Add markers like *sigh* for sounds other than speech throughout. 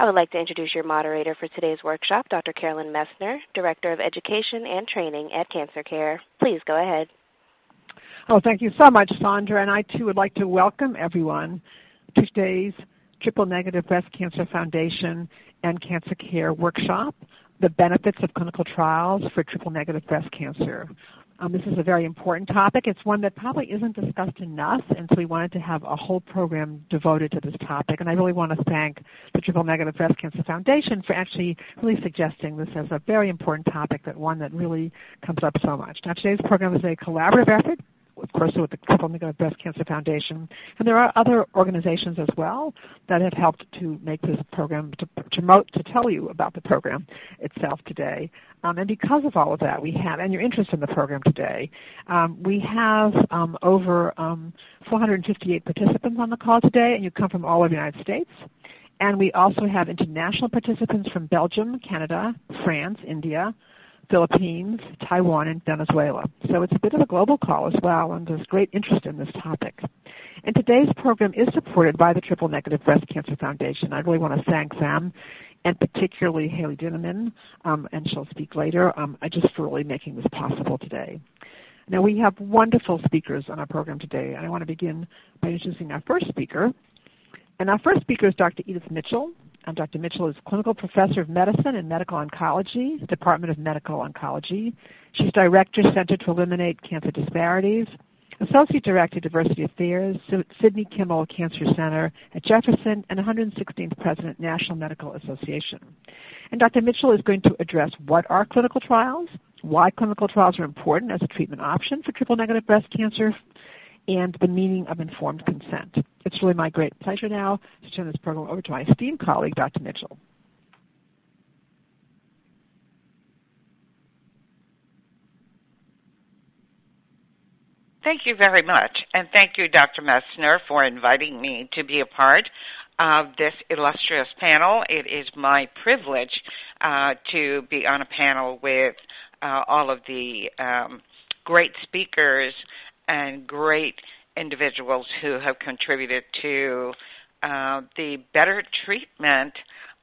I would like to introduce your moderator for today's workshop, Dr. Carolyn Messner, Director of Education and Training at Cancer Care. Please go ahead. Oh, thank you so much, Sandra. And I too would like to welcome everyone to today's Triple Negative Breast Cancer Foundation and Cancer Care workshop, the benefits of clinical trials for triple negative breast cancer. Um, this is a very important topic. It's one that probably isn't discussed enough, and so we wanted to have a whole program devoted to this topic. And I really want to thank the Triple Negative Breast Cancer Foundation for actually really suggesting this as a very important topic, that one that really comes up so much. Now, today's program is a collaborative effort of course, with the Triple Negative Breast Cancer Foundation. And there are other organizations as well that have helped to make this program, to promote, to tell you about the program itself today. Um, and because of all of that, we have, and your interest in the program today, um, we have um, over um, 458 participants on the call today, and you come from all over the United States. And we also have international participants from Belgium, Canada, France, India, Philippines, Taiwan, and Venezuela. So it's a bit of a global call as well, and there's great interest in this topic. And today's program is supported by the Triple Negative Breast Cancer Foundation. I really want to thank them, and particularly Haley Dinerman, um, and she'll speak later, um, just for really making this possible today. Now, we have wonderful speakers on our program today, and I want to begin by introducing our first speaker. And our first speaker is Dr. Edith Mitchell. Dr. Mitchell is clinical professor of medicine and medical oncology, Department of Medical Oncology. She's director, Center to Eliminate Cancer Disparities, associate director, Diversity Affairs, Sidney Kimmel Cancer Center at Jefferson, and 116th president, National Medical Association. And Dr. Mitchell is going to address what are clinical trials, why clinical trials are important as a treatment option for triple negative breast cancer, and the meaning of informed consent. It's really my great pleasure now to turn this program over to my esteemed colleague, Dr. Mitchell. Thank you very much. And thank you, Dr. Messner, for inviting me to be a part of this illustrious panel. It is my privilege uh, to be on a panel with uh, all of the um, great speakers and great individuals who have contributed to uh, the better treatment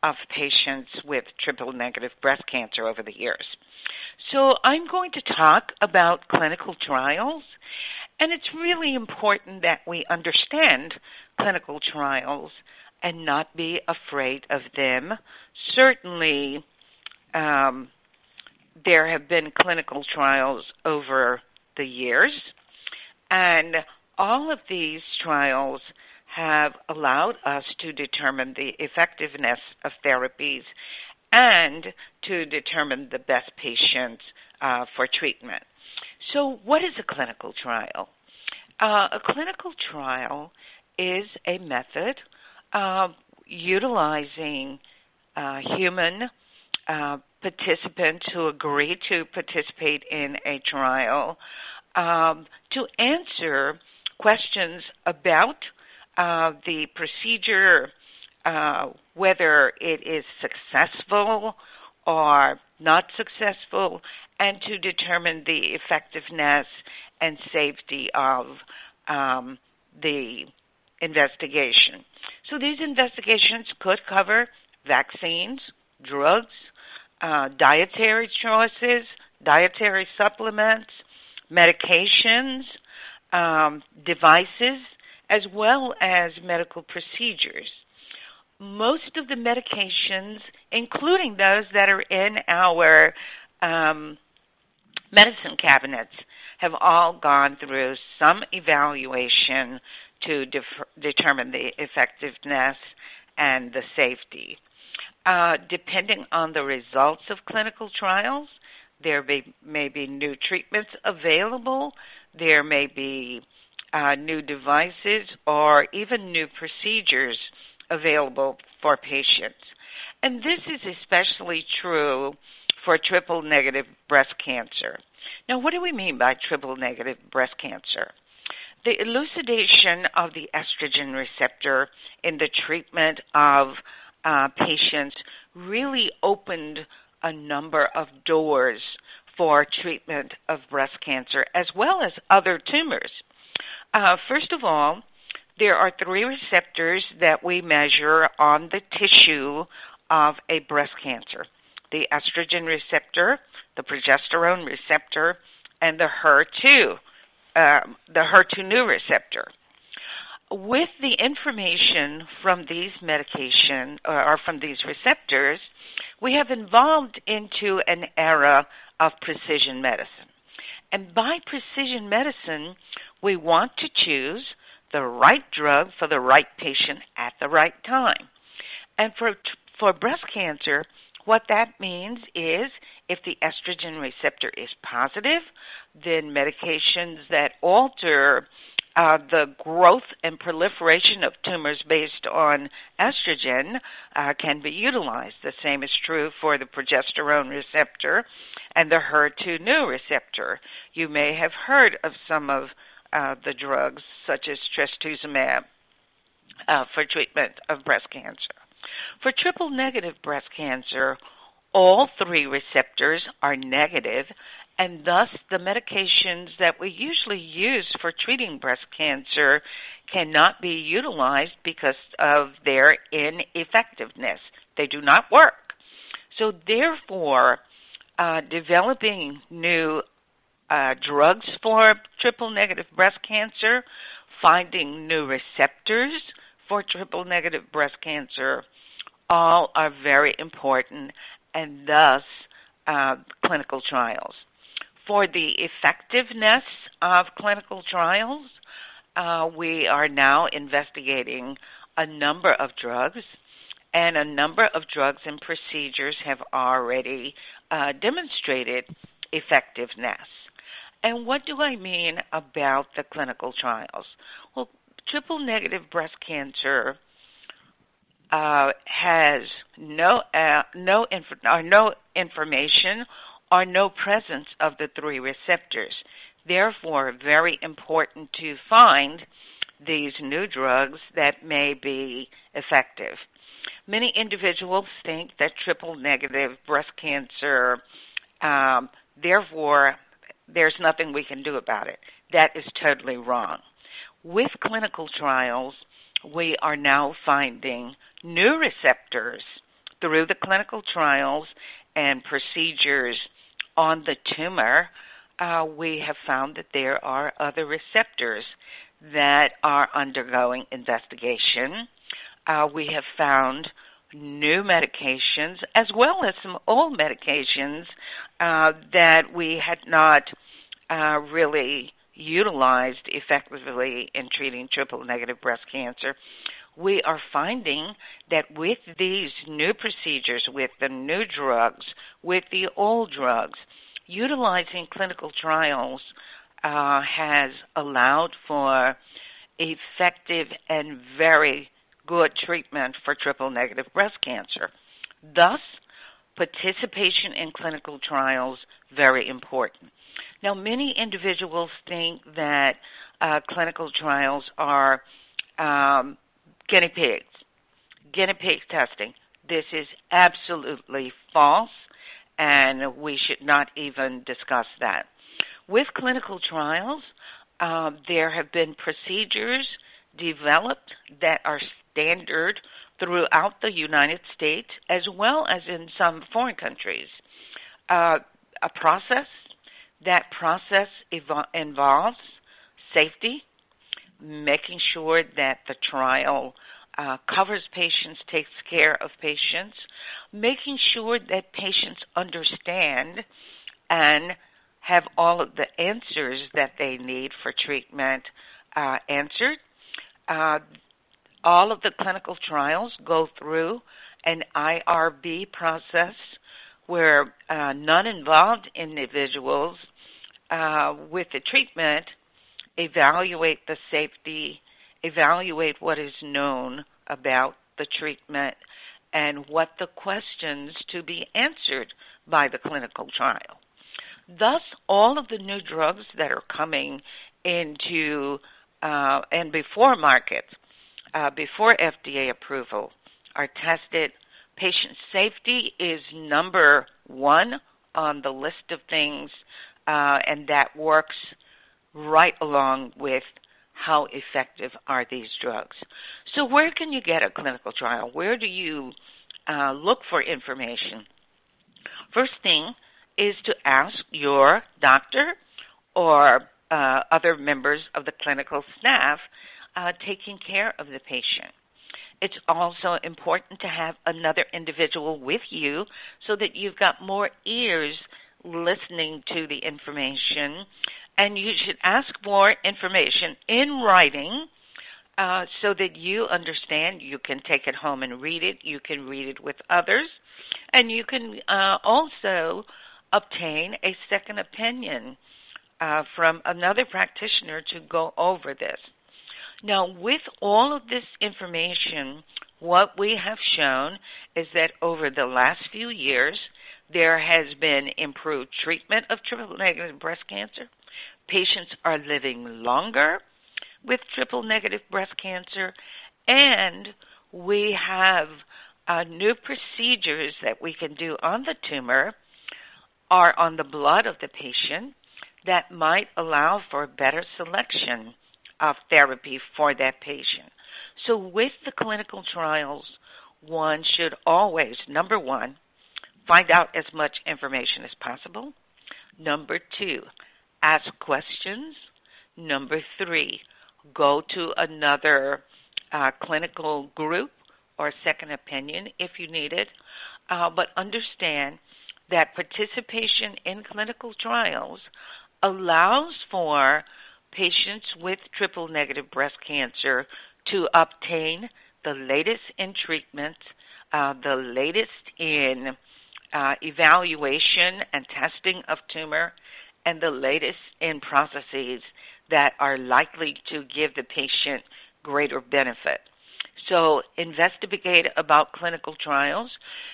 of patients with triple negative breast cancer over the years. So, I'm going to talk about clinical trials, and it's really important that we understand clinical trials and not be afraid of them. Certainly, um, there have been clinical trials over the years and all of these trials have allowed us to determine the effectiveness of therapies and to determine the best patients uh, for treatment. So, what is a clinical trial? Uh, a clinical trial is a method of utilizing uh, human uh, participants who agree to participate in a trial um, to answer questions about uh, the procedure, uh, whether it is successful or not successful, and to determine the effectiveness and safety of um, the investigation. So these investigations could cover vaccines, drugs, uh, dietary choices, dietary supplements, medications, um, devices, as well as medical procedures. Most of the medications, including those that are in our um, medicine cabinets, have all gone through some evaluation to def- determine the effectiveness and the safety. Uh, depending on the results of clinical trials, there may, may be new treatments available. There may be uh, new devices or even new procedures available for patients. And this is especially true for triple negative breast cancer. Now, what do we mean by triple negative breast cancer? The elucidation of the estrogen receptor in the treatment of uh, patients really opened a number of doors for treatment of breast cancer as well as other tumors. Uh, first of all, there are three receptors that we measure on the tissue of a breast cancer the estrogen receptor, the progesterone receptor, and the HER2, uh, the HER2 neu receptor. With the information from these medication uh, or from these receptors, we have evolved into an era of precision medicine. And by precision medicine, we want to choose the right drug for the right patient at the right time. And for for breast cancer, what that means is if the estrogen receptor is positive, then medications that alter uh, the growth and proliferation of tumors based on estrogen uh, can be utilized. The same is true for the progesterone receptor and the HER2 neu receptor. You may have heard of some of uh, the drugs such as trastuzumab uh, for treatment of breast cancer. For triple negative breast cancer, all three receptors are negative, and thus the medications that we usually use for treating breast cancer cannot be utilized because of their ineffectiveness. They do not work. So, therefore, uh, developing new uh, drugs for triple negative breast cancer, finding new receptors for triple negative breast cancer, all are very important, and thus uh, clinical trials. For the effectiveness of clinical trials, uh, we are now investigating a number of drugs, and a number of drugs and procedures have already uh, demonstrated effectiveness. And what do I mean about the clinical trials? Well, triple negative breast cancer uh, has no uh, no inf- or no information or no presence of the three receptors. Therefore, very important to find these new drugs that may be effective. Many individuals think that triple negative breast cancer, um, therefore, there's nothing we can do about it. That is totally wrong. With clinical trials, we are now finding new receptors through the clinical trials and procedures on the tumor. Uh, we have found that there are other receptors that are undergoing investigation. Uh, we have found new medications as well as some old medications uh, that we had not uh, really utilized effectively in treating triple negative breast cancer. We are finding that with these new procedures, with the new drugs, with the old drugs, utilizing clinical trials uh, has allowed for effective and very good treatment for triple negative breast cancer. Thus, participation in clinical trials very important. Now, many individuals think that uh, clinical trials are um, guinea pigs, guinea pig testing. This is absolutely false, and we should not even discuss that. With clinical trials, uh, there have been procedures developed that are standard throughout the United States as well as in some foreign countries. Uh, a process, that process evo- involves safety, making sure that the trial uh, covers patients, takes care of patients, making sure that patients understand and have all of the answers that they need for treatment uh, answered. Uh, all of the clinical trials go through an IRB process where uh, non-involved individuals uh, with the treatment evaluate the safety, evaluate what is known about the treatment, and what the questions to be answered by the clinical trial. Thus, all of the new drugs that are coming into uh, and before market, uh, before FDA approval, are tested. Patient safety is number one on the list of things, uh, and that works right along with how effective are these drugs. So, where can you get a clinical trial? Where do you uh, look for information? First thing is to ask your doctor or uh, other members of the clinical staff uh, taking care of the patient. It's also important to have another individual with you so that you've got more ears listening to the information. And you should ask more information in writing uh, so that you understand. You can take it home and read it. You can read it with others. And you can uh, also obtain a second opinion uh, from another practitioner to go over this. Now, with all of this information, what we have shown is that over the last few years, there has been improved treatment of triple negative breast cancer. Patients are living longer with triple negative breast cancer, and we have uh, new procedures that we can do on the tumor are on the blood of the patient that might allow for better selection of therapy for that patient. So, with the clinical trials, one should always, number one, find out as much information as possible. Number two, ask questions. Number three, go to another uh, clinical group or second opinion if you need it. Uh, but understand that participation in clinical trials allows for patients with triple negative breast cancer to obtain the latest in treatment, uh, the latest in uh, evaluation and testing of tumor, and the latest in processes that are likely to give the patient greater benefit. So, investigate about clinical trials.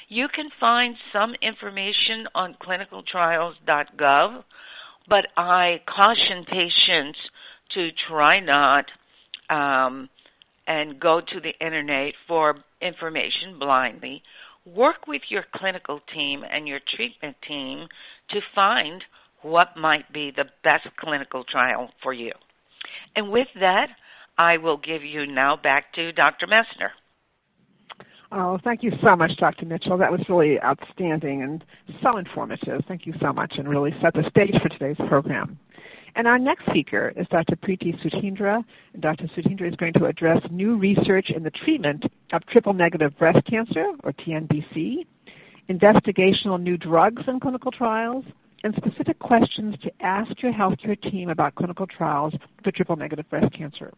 You can find some information on clinicaltrials.gov, but I caution patients to try not um, and go to the internet for information blindly. Work with your clinical team and your treatment team to find what might be the best clinical trial for you. And with that, I will give you now back to Dr. Messner. Oh, thank you so much, Dr. Mitchell. That was really outstanding and so informative. Thank you so much and really set the stage for today's program. And our next speaker is Dr. Preeti Sudhindra. And Dr. Sudhindra is going to address new research in the treatment of triple negative breast cancer, or TNBC, investigational new drugs in clinical trials, and specific questions to ask your healthcare team about clinical trials for triple negative breast cancer.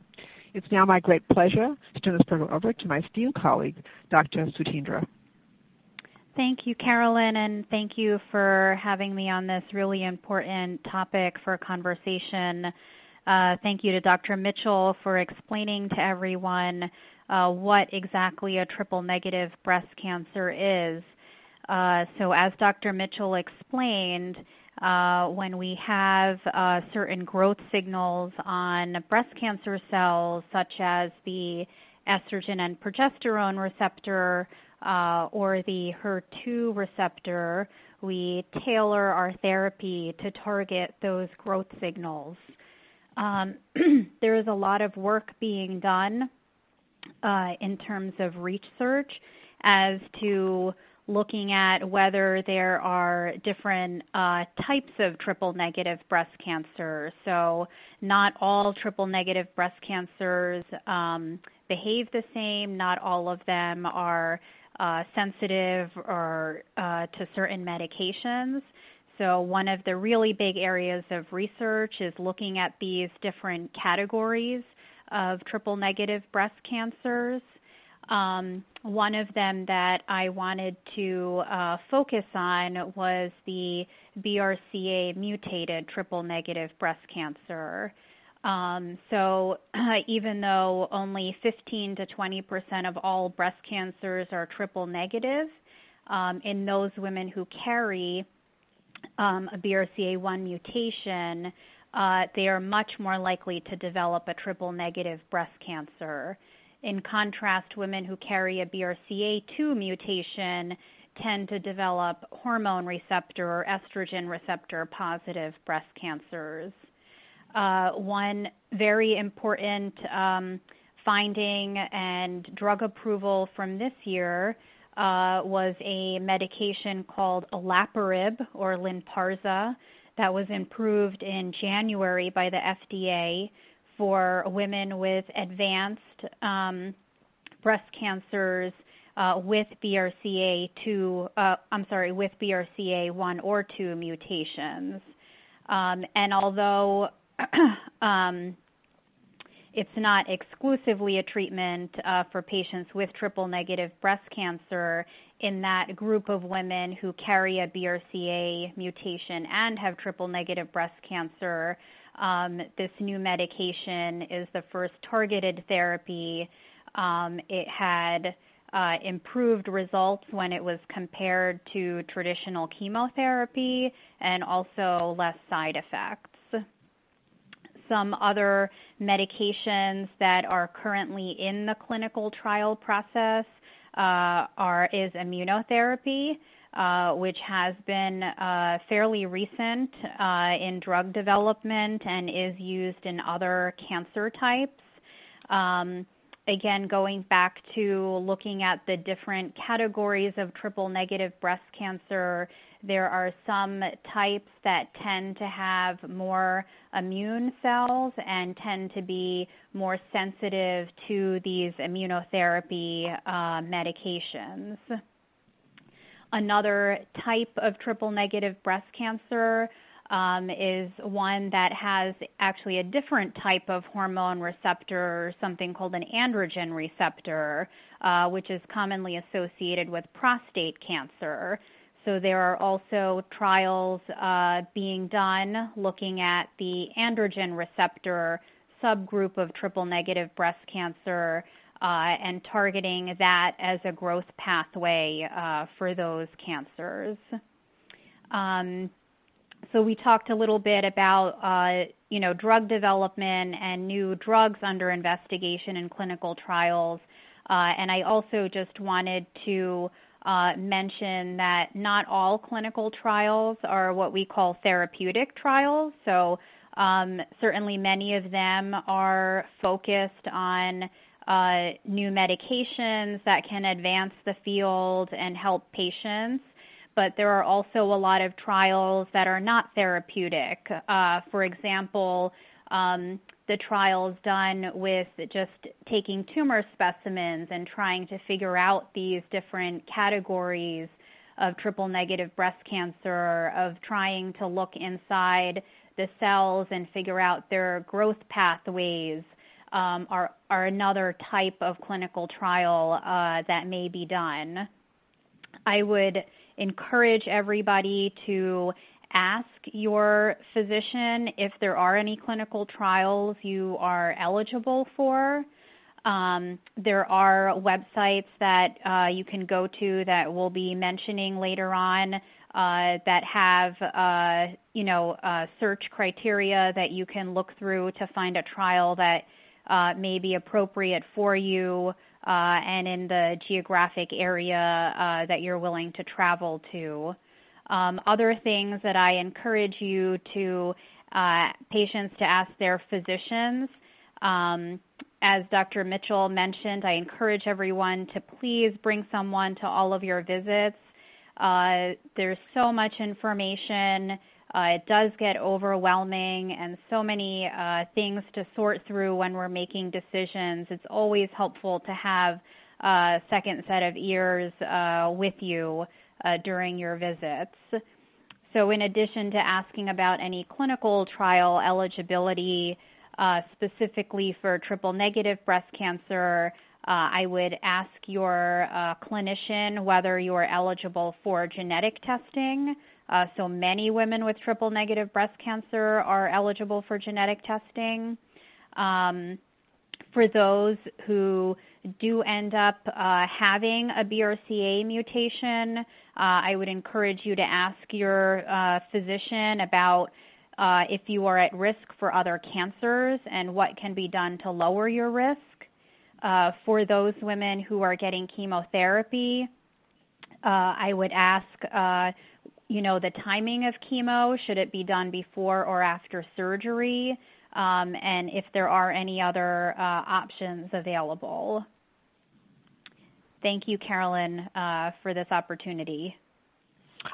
It's now my great pleasure to turn this program over to my esteemed colleague, Dr. Sudhindra. Thank you, Carolyn, and thank you for having me on this really important topic for conversation. Uh, thank you to Dr. Mitchell for explaining to everyone uh, what exactly a triple negative breast cancer is. Uh, so, as Dr. Mitchell explained, uh, when we have uh, certain growth signals on breast cancer cells, such as the estrogen and progesterone receptor uh, or the HER2 receptor, we tailor our therapy to target those growth signals. Um, *clears throat* there is a lot of work being done uh, in terms of research as to looking at whether there are different uh, types of triple negative breast cancer. So, not all triple negative breast cancers um, behave the same, not all of them are uh, sensitive or uh, to certain medications. So, one of the really big areas of research is looking at these different categories of triple negative breast cancers. Um, one of them that I wanted to uh, focus on was the BRCA mutated triple negative breast cancer. Um, so, *clears throat* even though only 15 to 20 percent of all breast cancers are triple negative, um, in those women who carry um, a BRCA1 mutation, uh, they are much more likely to develop a triple negative breast cancer. In contrast, women who carry a BRCA2 mutation tend to develop hormone receptor or estrogen receptor positive breast cancers. Uh, one very important um, finding and drug approval from this year uh, was a medication called olaparib or Lynparza that was improved in January by the FDA for women with advanced um, breast cancers uh, with BRCA2, uh, I'm sorry, with BRCA1 or 2 mutations. Um, and although *clears throat* um, it's not exclusively a treatment uh, for patients with triple negative breast cancer. In that group of women who carry a BRCA mutation and have triple negative breast cancer, um, this new medication is the first targeted therapy. Um, it had uh, improved results when it was compared to traditional chemotherapy and also less side effects some other medications that are currently in the clinical trial process uh, are is immunotherapy, uh, which has been uh, fairly recent uh, in drug development and is used in other cancer types. Um, again, going back to looking at the different categories of triple negative breast cancer, there are some types that tend to have more immune cells and tend to be more sensitive to these immunotherapy uh, medications. Another type of triple negative breast cancer um, is one that has actually a different type of hormone receptor, something called an androgen receptor, uh, which is commonly associated with prostate cancer. So there are also trials uh, being done looking at the androgen receptor subgroup of triple negative breast cancer uh, and targeting that as a growth pathway uh, for those cancers. Um, so we talked a little bit about uh, you know drug development and new drugs under investigation in clinical trials, uh, and I also just wanted to uh, mention that not all clinical trials are what we call therapeutic trials. So, um, certainly many of them are focused on uh, new medications that can advance the field and help patients. But there are also a lot of trials that are not therapeutic. Uh, for example, um, the trials done with just taking tumor specimens and trying to figure out these different categories of triple negative breast cancer, of trying to look inside the cells and figure out their growth pathways. Um, are are another type of clinical trial uh, that may be done. I would encourage everybody to ask your physician if there are any clinical trials you are eligible for. Um, there are websites that uh, you can go to that we'll be mentioning later on uh, that have, uh, you know, uh, search criteria that you can look through to find a trial that uh, may be appropriate for you uh, and in the geographic area that you're willing to travel to. Um, other things that I encourage you to uh, patients to ask their physicians. Um, as Dr. Mitchell mentioned, I encourage everyone to please bring someone to all of your visits. Uh, there's so much information. Uh, it does get overwhelming and so many uh, things to sort through when we're making decisions. It's always helpful to have a second set of ears uh, with you uh, during your visits. So, in addition to asking about any clinical trial eligibility uh, specifically for triple negative breast cancer, uh, I would ask your uh, clinician whether you are eligible for genetic testing. Uh, so, many women with triple negative breast cancer are eligible for genetic testing. Um, for those who do end up uh, having a BRCA mutation, uh, I would encourage you to ask your uh, physician about uh, if you are at risk for other cancers and what can be done to lower your risk. Uh, for those women who are getting chemotherapy, uh, I would ask, you know, the timing of chemo. Should it be done before or after surgery? Um, and if there are any other options available. Thank you, Carolyn, uh, for this opportunity.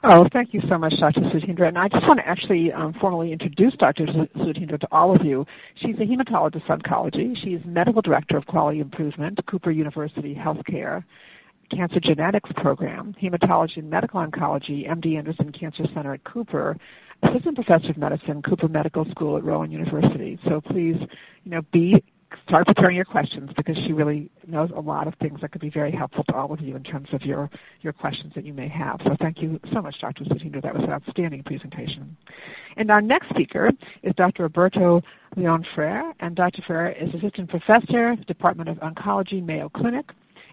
Oh, thank you so much, Dr. Sudhindra. And I just want to actually um, formally introduce Dr. Sudhindra to all of you. She's a hematologist oncology. She's medical director of quality improvement, Cooper University Healthcare Cancer Genetics Program, Hematology and Medical Oncology, MD Anderson Cancer Center at Cooper, Assistant Professor of Medicine, Cooper Medical School at Rowan University. So please, you know, be start preparing your questions because she really knows a lot of things that could be very helpful to all of you in terms of your, your questions that you may have. So thank you so much, Dr. Sudhindra. That was an outstanding presentation. And our next speaker is Dr. Roberto Leon Ferre, and Dr. Ferre is Assistant Professor, Department of Oncology, Mayo Clinic.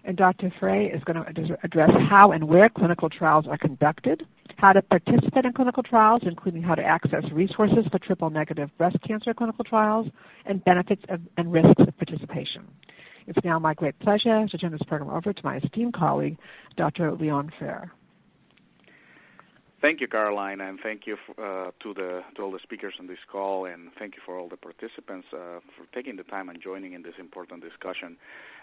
And Dr. Ferre is going to address how and where clinical trials are conducted, how to participate in clinical trials, including how to access resources for triple negative breast cancer clinical trials, and benefits of, and risks of participation. It's now my great pleasure to turn this program over to my esteemed colleague, Dr. Leon Ferre. Thank you, Carolyn, and thank you uh, to the to all the speakers on this call, and thank you for all the participants uh, for taking the time and joining in this important discussion.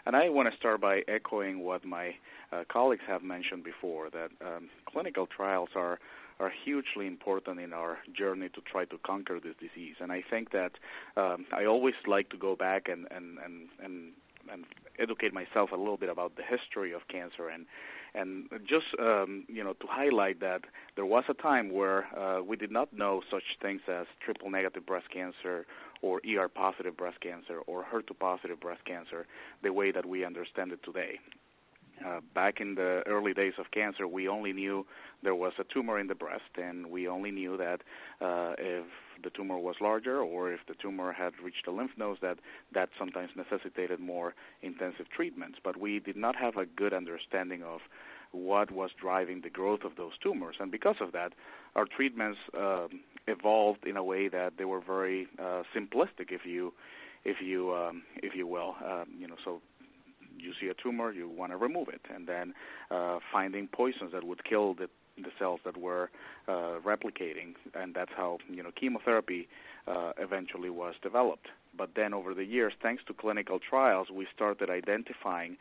And I want to start by echoing what my uh, colleagues have mentioned before that um, clinical trials are are hugely important in our journey to try to conquer this disease. And I think that um, I always like to go back and and and and and educate myself a little bit about the history of cancer and and just um, you know to highlight that there was a time where uh, we did not know such things as triple negative breast cancer or ER positive breast cancer or HER2 positive breast cancer the way that we understand it today. Uh, back in the early days of cancer, we only knew there was a tumor in the breast, and we only knew that uh, if the tumor was larger or if the tumor had reached the lymph nodes, that that sometimes necessitated more intensive treatments. But we did not have a good understanding of what was driving the growth of those tumors, and because of that, our treatments um, evolved in a way that they were very uh, simplistic, if you if you um, if you will, um, you know, so you see a tumor, you want to remove it, and then uh, finding poisons that would kill the the cells that were uh, replicating, and that's how you know chemotherapy uh, eventually was developed. But then over the years, thanks to clinical trials, we started identifying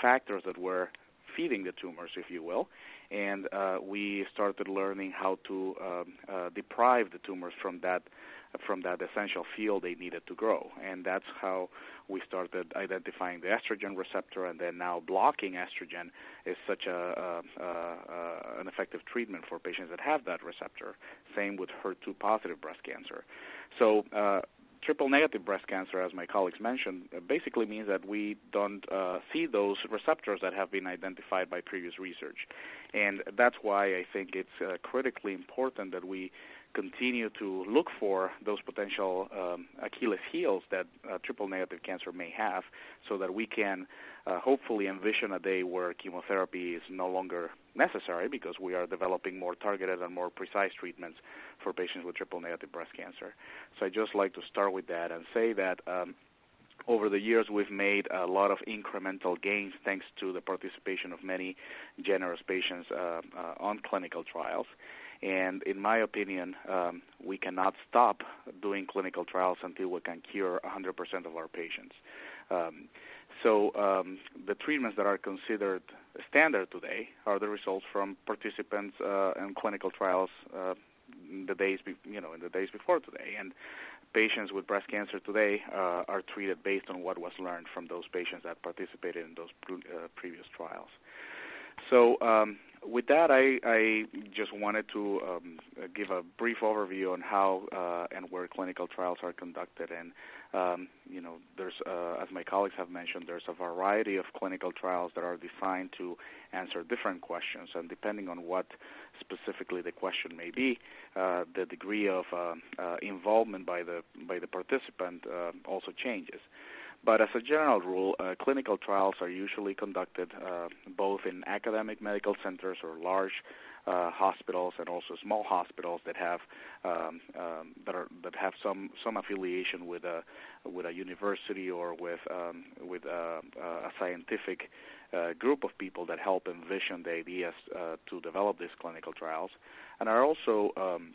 factors that were feeding the tumors, if you will, and uh, we started learning how to um, uh, deprive the tumors from that from that essential field they needed to grow. And that's how we started identifying the estrogen receptor, and then now blocking estrogen is such a, a, a, an effective treatment for patients that have that receptor. Same with HER2 positive breast cancer. So uh, triple negative breast cancer, as my colleagues mentioned, basically means that we don't uh, see those receptors that have been identified by previous research. And that's why I think it's uh, critically important that we continue to look for those potential um, Achilles heels that uh, triple negative cancer may have so that we can uh, hopefully envision a day where chemotherapy is no longer necessary because we are developing more targeted and more precise treatments for patients with triple negative breast cancer. So I'd just like to start with that and say that um, over the years, we've made a lot of incremental gains thanks to the participation of many generous patients uh, uh, on clinical trials. And in my opinion, um, we cannot stop doing clinical trials until we can cure 100% of our patients. Um, so um, the treatments that are considered standard today are the results from participants uh, in clinical trials uh, in the days, be- you know, in the days before today. And patients with breast cancer today uh, are treated based on what was learned from those patients that participated in those uh, previous trials. So um, with that, I, I just wanted to um, give a brief overview on how uh, and where clinical trials are conducted. And um, you know, there's, uh, as my colleagues have mentioned, there's a variety of clinical trials that are designed to answer different questions. And depending on what specifically the question may be, uh, the degree of uh, uh, involvement by the by the participant uh, also changes. But as a general rule, uh, clinical trials are usually conducted uh, both in academic medical centers or large uh, hospitals and also small hospitals that have um, um, that are that have some some affiliation with a with a university or with um, with a, a scientific uh, group of people that help envision the ideas uh, to develop these clinical trials, and are also um,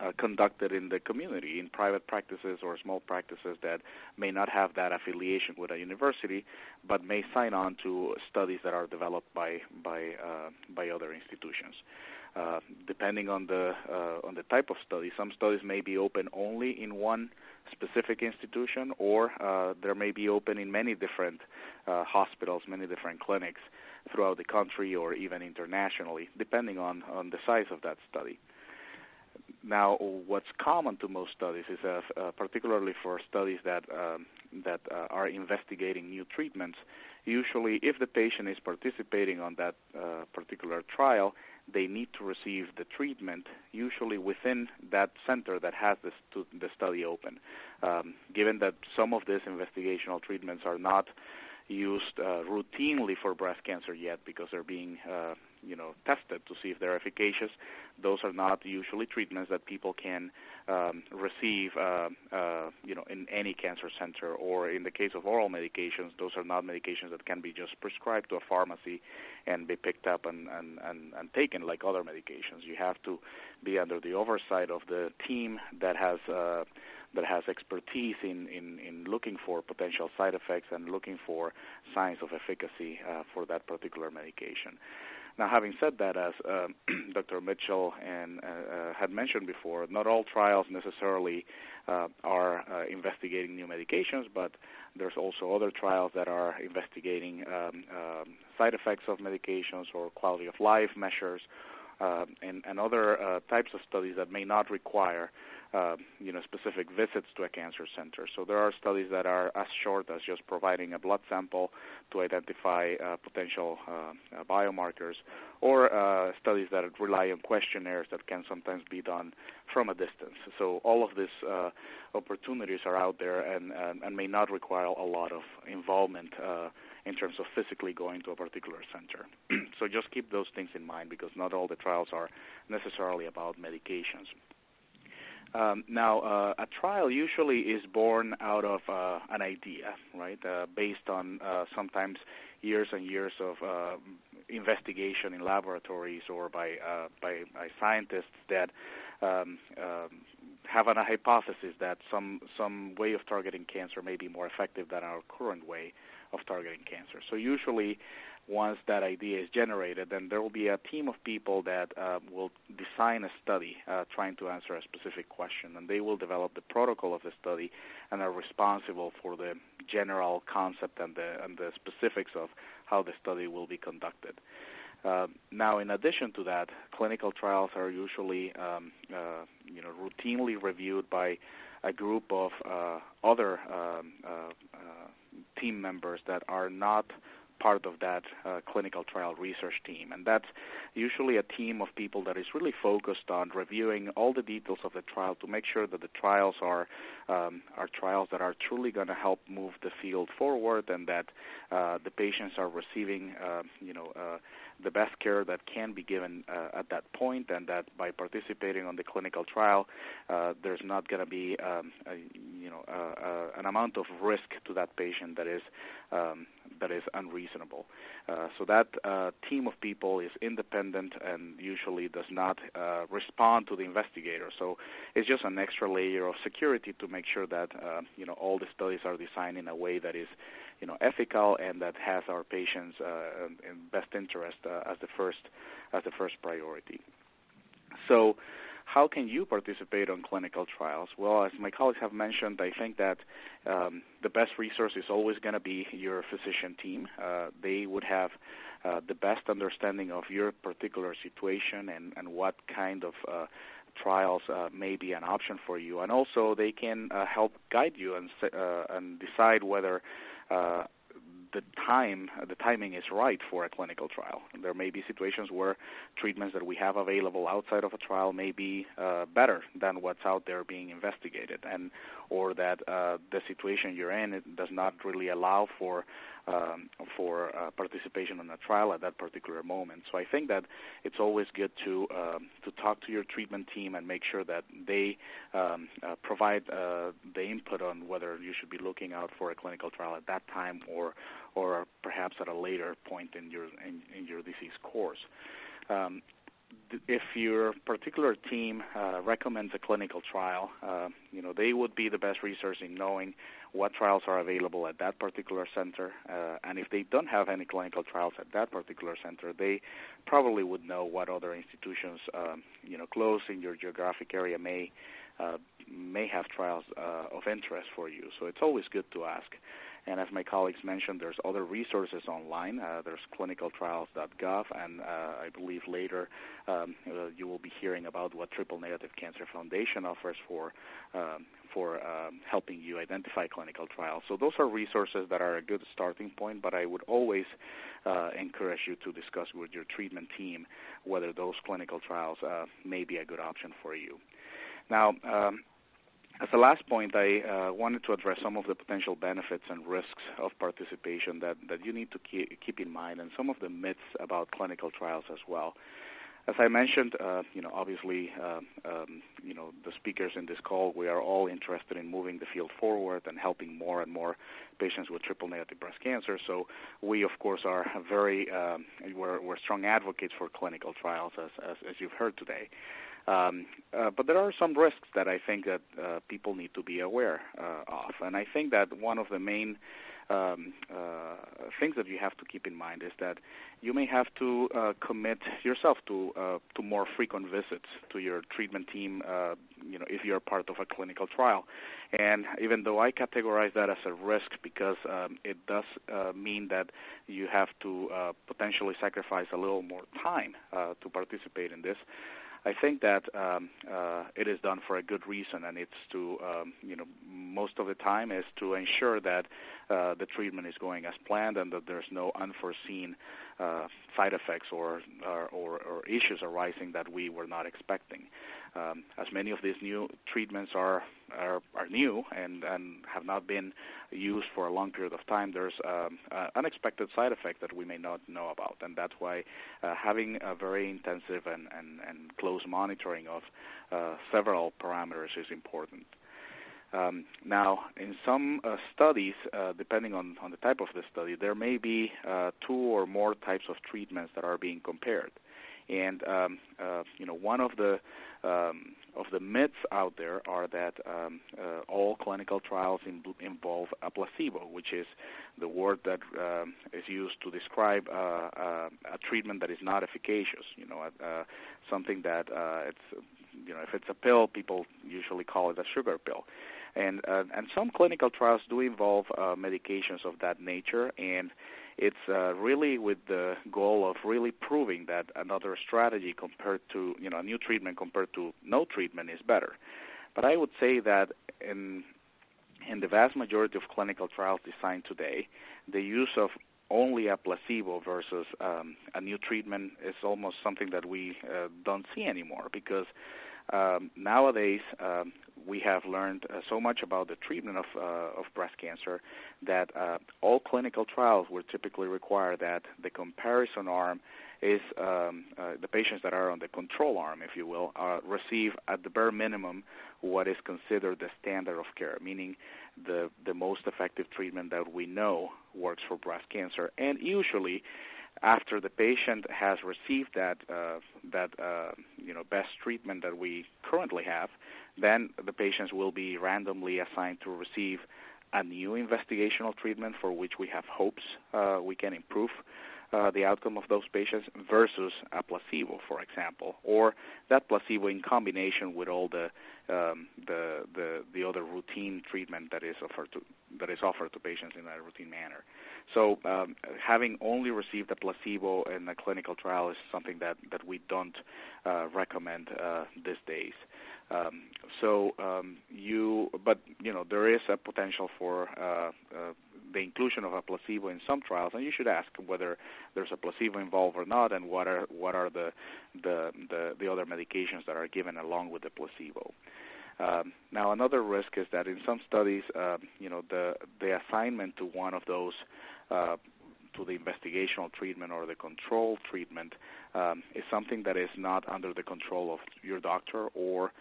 uh, conducted in the community, in private practices or small practices that may not have that affiliation with a university, but may sign on to studies that are developed by by uh, by other institutions. Uh, depending on the uh, on the type of study, some studies may be open only in one specific institution, or uh, there may be open in many different uh, hospitals, many different clinics throughout the country, or even internationally, depending on on the size of that study. Now, what's common to most studies is, uh, uh, particularly for studies that um, that uh, are investigating new treatments, usually if the patient is participating on that uh, particular trial, they need to receive the treatment usually within that center that has this to, the study open. Um, given that some of these investigational treatments are not used uh, routinely for breast cancer yet because they're being uh, you know tested to see if they're efficacious. Those are not usually treatments that people can um, receive, uh, uh, you know, in any cancer center. Or in the case of oral medications, those are not medications that can be just prescribed to a pharmacy and be picked up and and and, and taken like other medications. You have to be under the oversight of the team that has. Uh, that has expertise in, in, in looking for potential side effects and looking for signs of efficacy uh, for that particular medication. Now, having said that, as uh, *clears throat* Dr. Mitchell and uh, uh, had mentioned before, not all trials necessarily uh, are uh, investigating new medications, but there's also other trials that are investigating um, um, side effects of medications or quality of life measures uh, and, and, other types of studies that may not require uh, you know specific visits to a cancer center. So there are studies that are as short as just providing a blood sample to identify uh, potential uh, uh biomarkers, or uh, studies that rely on questionnaires that can sometimes be done from a distance. So all of these uh, opportunities are out there and, and, and may not require a lot of involvement in terms of physically going to a particular center. *clears throat* so just keep those things in mind because not all the trials are necessarily about medications. Um, now, uh, a trial usually is born out of uh, an idea, right? Uh, based on uh, sometimes years and years of uh, investigation in laboratories or by uh, by, by scientists that um, um, have an, a hypothesis that some some way of targeting cancer may be more effective than our current way of targeting cancer. So usually, once that idea is generated, then there will be a team of people that uh, will design a study uh, trying to answer a specific question, and they will develop the protocol of the study and are responsible for the general concept and the and the specifics of how the study will be conducted. Uh, now, in addition to that, clinical trials are usually, um, uh, you know, routinely reviewed by a group of uh, other um, uh, team members that are not part of that uh, clinical trial research team. And that's usually a team of people that is really focused on reviewing all the details of the trial to make sure that the trials are um, are trials that are truly going to help move the field forward and that uh, the patients are receiving, uh, you know, uh, the best care that can be given uh, at that point, and that by participating on the clinical trial, uh, there's not going to be, um, a, you know, an amount of risk to that patient that is um, that is unreasonable. Uh, so that uh, team of people is independent and usually does not uh, respond to the investigator. So it's just an extra layer of security to make sure that uh, you know all the studies are designed in a way that is you know ethical and that has our patients uh, in best interest uh, as the first as the first priority. So how can you participate on clinical trials? Well, as my colleagues have mentioned, I think that um, the best resource is always going to be your physician team. Uh, they would have uh, the best understanding of your particular situation and, and what kind of uh, trials uh, may be an option for you, and also they can uh, help guide you and uh, and decide whether uh, the time, the timing is right for a clinical trial. There may be situations where treatments that we have available outside of a trial may be uh, better than what's out there being investigated, and or that uh, the situation you're in does not really allow for um, for uh, participation in a trial at that particular moment. So I think that it's always good to um, to talk to your treatment team and make sure that they um, uh, provide uh, the input on whether you should be looking out for a clinical trial at that time or or perhaps at a later point in your in, in your disease course. Um, if your particular team uh, recommends a clinical trial, uh, you know they would be the best resource in knowing what trials are available at that particular center, uh, and if they don't have any clinical trials at that particular center, they probably would know what other institutions, um, you know, close in your geographic area may uh, may have trials uh, of interest for you. So it's always good to ask. And as my colleagues mentioned, there's other resources online. Uh, there's clinicaltrials.gov, and uh, I believe later um, you will be hearing about what Triple Negative Cancer Foundation offers for um, for um, helping you identify clinical trials. So those are resources that are a good starting point. But I would always uh, encourage you to discuss with your treatment team whether those clinical trials uh, may be a good option for you. Now. As a last point, I uh, wanted to address some of the potential benefits and risks of participation that, that you need to keep, keep in mind and some of the myths about clinical trials as well. As I mentioned, uh, you know, obviously, uh, um, you know, the speakers in this call, we are all interested in moving the field forward and helping more and more patients with triple-negative breast cancer. So we, of course, are very um, we're, we're strong advocates for clinical trials, as, as, as you've heard today. Um, uh, but there are some risks that I think that uh, people need to be aware uh, of, and I think that one of the main um, uh, things that you have to keep in mind is that you may have to uh, commit yourself to uh, to more frequent visits to your treatment team. You know, if you're part of a clinical trial, and even though I categorize that as a risk because um, it does mean that you have to potentially sacrifice a little more time to participate in this. I think that um, uh, it is done for a good reason, and it's to, um, you know, most of the time is to ensure that uh, the treatment is going as planned and that there's no unforeseen uh, side effects or, or, or, or issues arising that we were not expecting. Um, as many of these new treatments are are, are new and, and have not been used for a long period of time, there's um, uh, unexpected side effects that we may not know about, and that's why uh, having a very intensive and, and, and close monitoring of uh, several parameters is important. Um, now, in some uh, studies, uh, depending on, on the type of the study, there may be uh, two or more types of treatments that are being compared. And um, uh, you know, one of the um, of the myths out there are that um, uh, all clinical trials in, involve a placebo, which is the word that um, is used to describe uh, uh, a treatment that is not efficacious. You know, something that uh, it's you know, if it's a pill, people usually call it a sugar pill. And uh, and some clinical trials do involve uh, medications of that nature, and it's uh, really with the goal of really proving that another strategy compared to you know a new treatment compared to no treatment is better. But I would say that in in the vast majority of clinical trials designed today, the use of only a placebo versus um, a new treatment is almost something that we uh, don't see anymore because um, nowadays um, we have learned uh, so much about the treatment of uh, of breast cancer that uh, all clinical trials will typically require that the comparison arm is um, uh, the patients that are on the control arm, if you will, uh, receive at the bare minimum what is considered the standard of care, meaning the the most effective treatment that we know works for breast cancer, and usually after the patient has received that uh, that uh, you know best treatment that we currently have, then the patients will be randomly assigned to receive a new investigational treatment for which we have hopes uh, we can improve uh, the outcome of those patients versus a placebo, for example, or that placebo in combination with all the um, the, the the other routine treatment that is offered to that is offered to patients in a routine manner. So, um, having only received a placebo in a clinical trial is something that that we don't uh, recommend uh, these days. Um, so um, you, but you know, there is a potential for uh, uh, the inclusion of a placebo in some trials, and you should ask whether there's a placebo involved or not, and what are what are the the the, the other medications that are given along with the placebo. Um, now, another risk is that in some studies, uh, you know, the the assignment to one of those uh, to the investigational treatment or the control treatment um, is something that is not under the control of your doctor or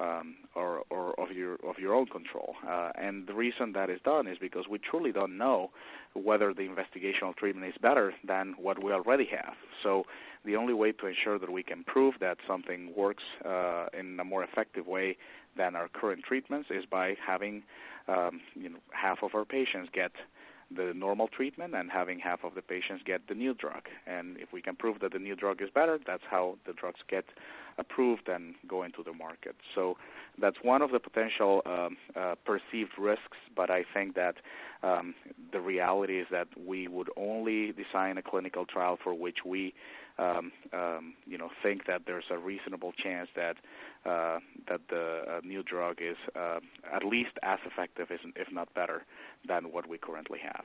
um, or, or of your of your own control. Uh, and the reason that is done is because we truly don't know whether the investigational treatment is better than what we already have. So the only way to ensure that we can prove that something works uh, in a more effective way than our current treatments is by having um, you know half of our patients get the normal treatment and having half of the patients get the new drug. And if we can prove that the new drug is better, that's how the drugs get approved and go into the market. So that's one of the potential um, uh, perceived risks, but I think that um, the reality is that we would only design a clinical trial for which we um, um, you know think that there's a reasonable chance that uh, that the uh, new drug is uh, at least as effective, if not better, than what we currently have.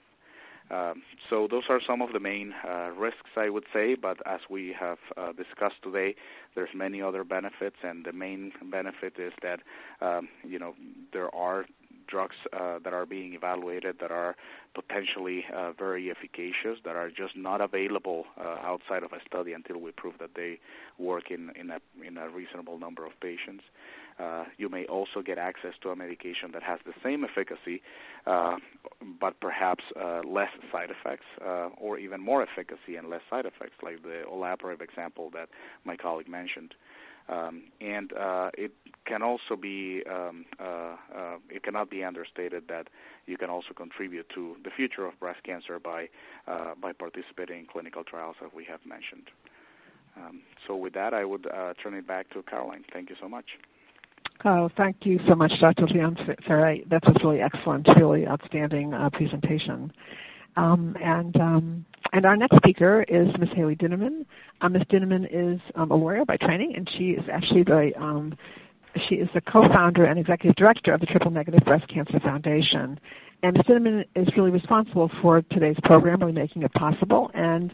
Um, so those are some of the main uh, risks, I would say. But as we have uh, discussed today, there's many other benefits, and the main benefit is that um, you know there are drugs uh, that are being evaluated that are potentially uh, very efficacious that are just not available uh, outside of a study until we prove that they work in in a in a reasonable number of patients. Uh, you may also get access to a medication that has the same efficacy, uh, but perhaps uh, less side effects, uh, or even more efficacy and less side effects, like the olaparib example that my colleague mentioned. Um, and uh, it can also be um, uh, uh, it cannot be understated that you can also contribute to the future of breast cancer by uh, by participating in clinical trials that we have mentioned. Um, so with that, I would uh, turn it back to Carolyn. Thank you so much. Oh, thank you so much, Dr. Leon Ferre. That was really excellent, really outstanding uh, presentation. Um, and um, and our next speaker is Ms. Haley Dinerman. Uh, Ms. Dinerman is um, a lawyer by training, and she is actually the um, she is the co-founder and executive director of the Triple Negative Breast Cancer Foundation. And Ms. Dinerman is really responsible for today's program, really making it possible. And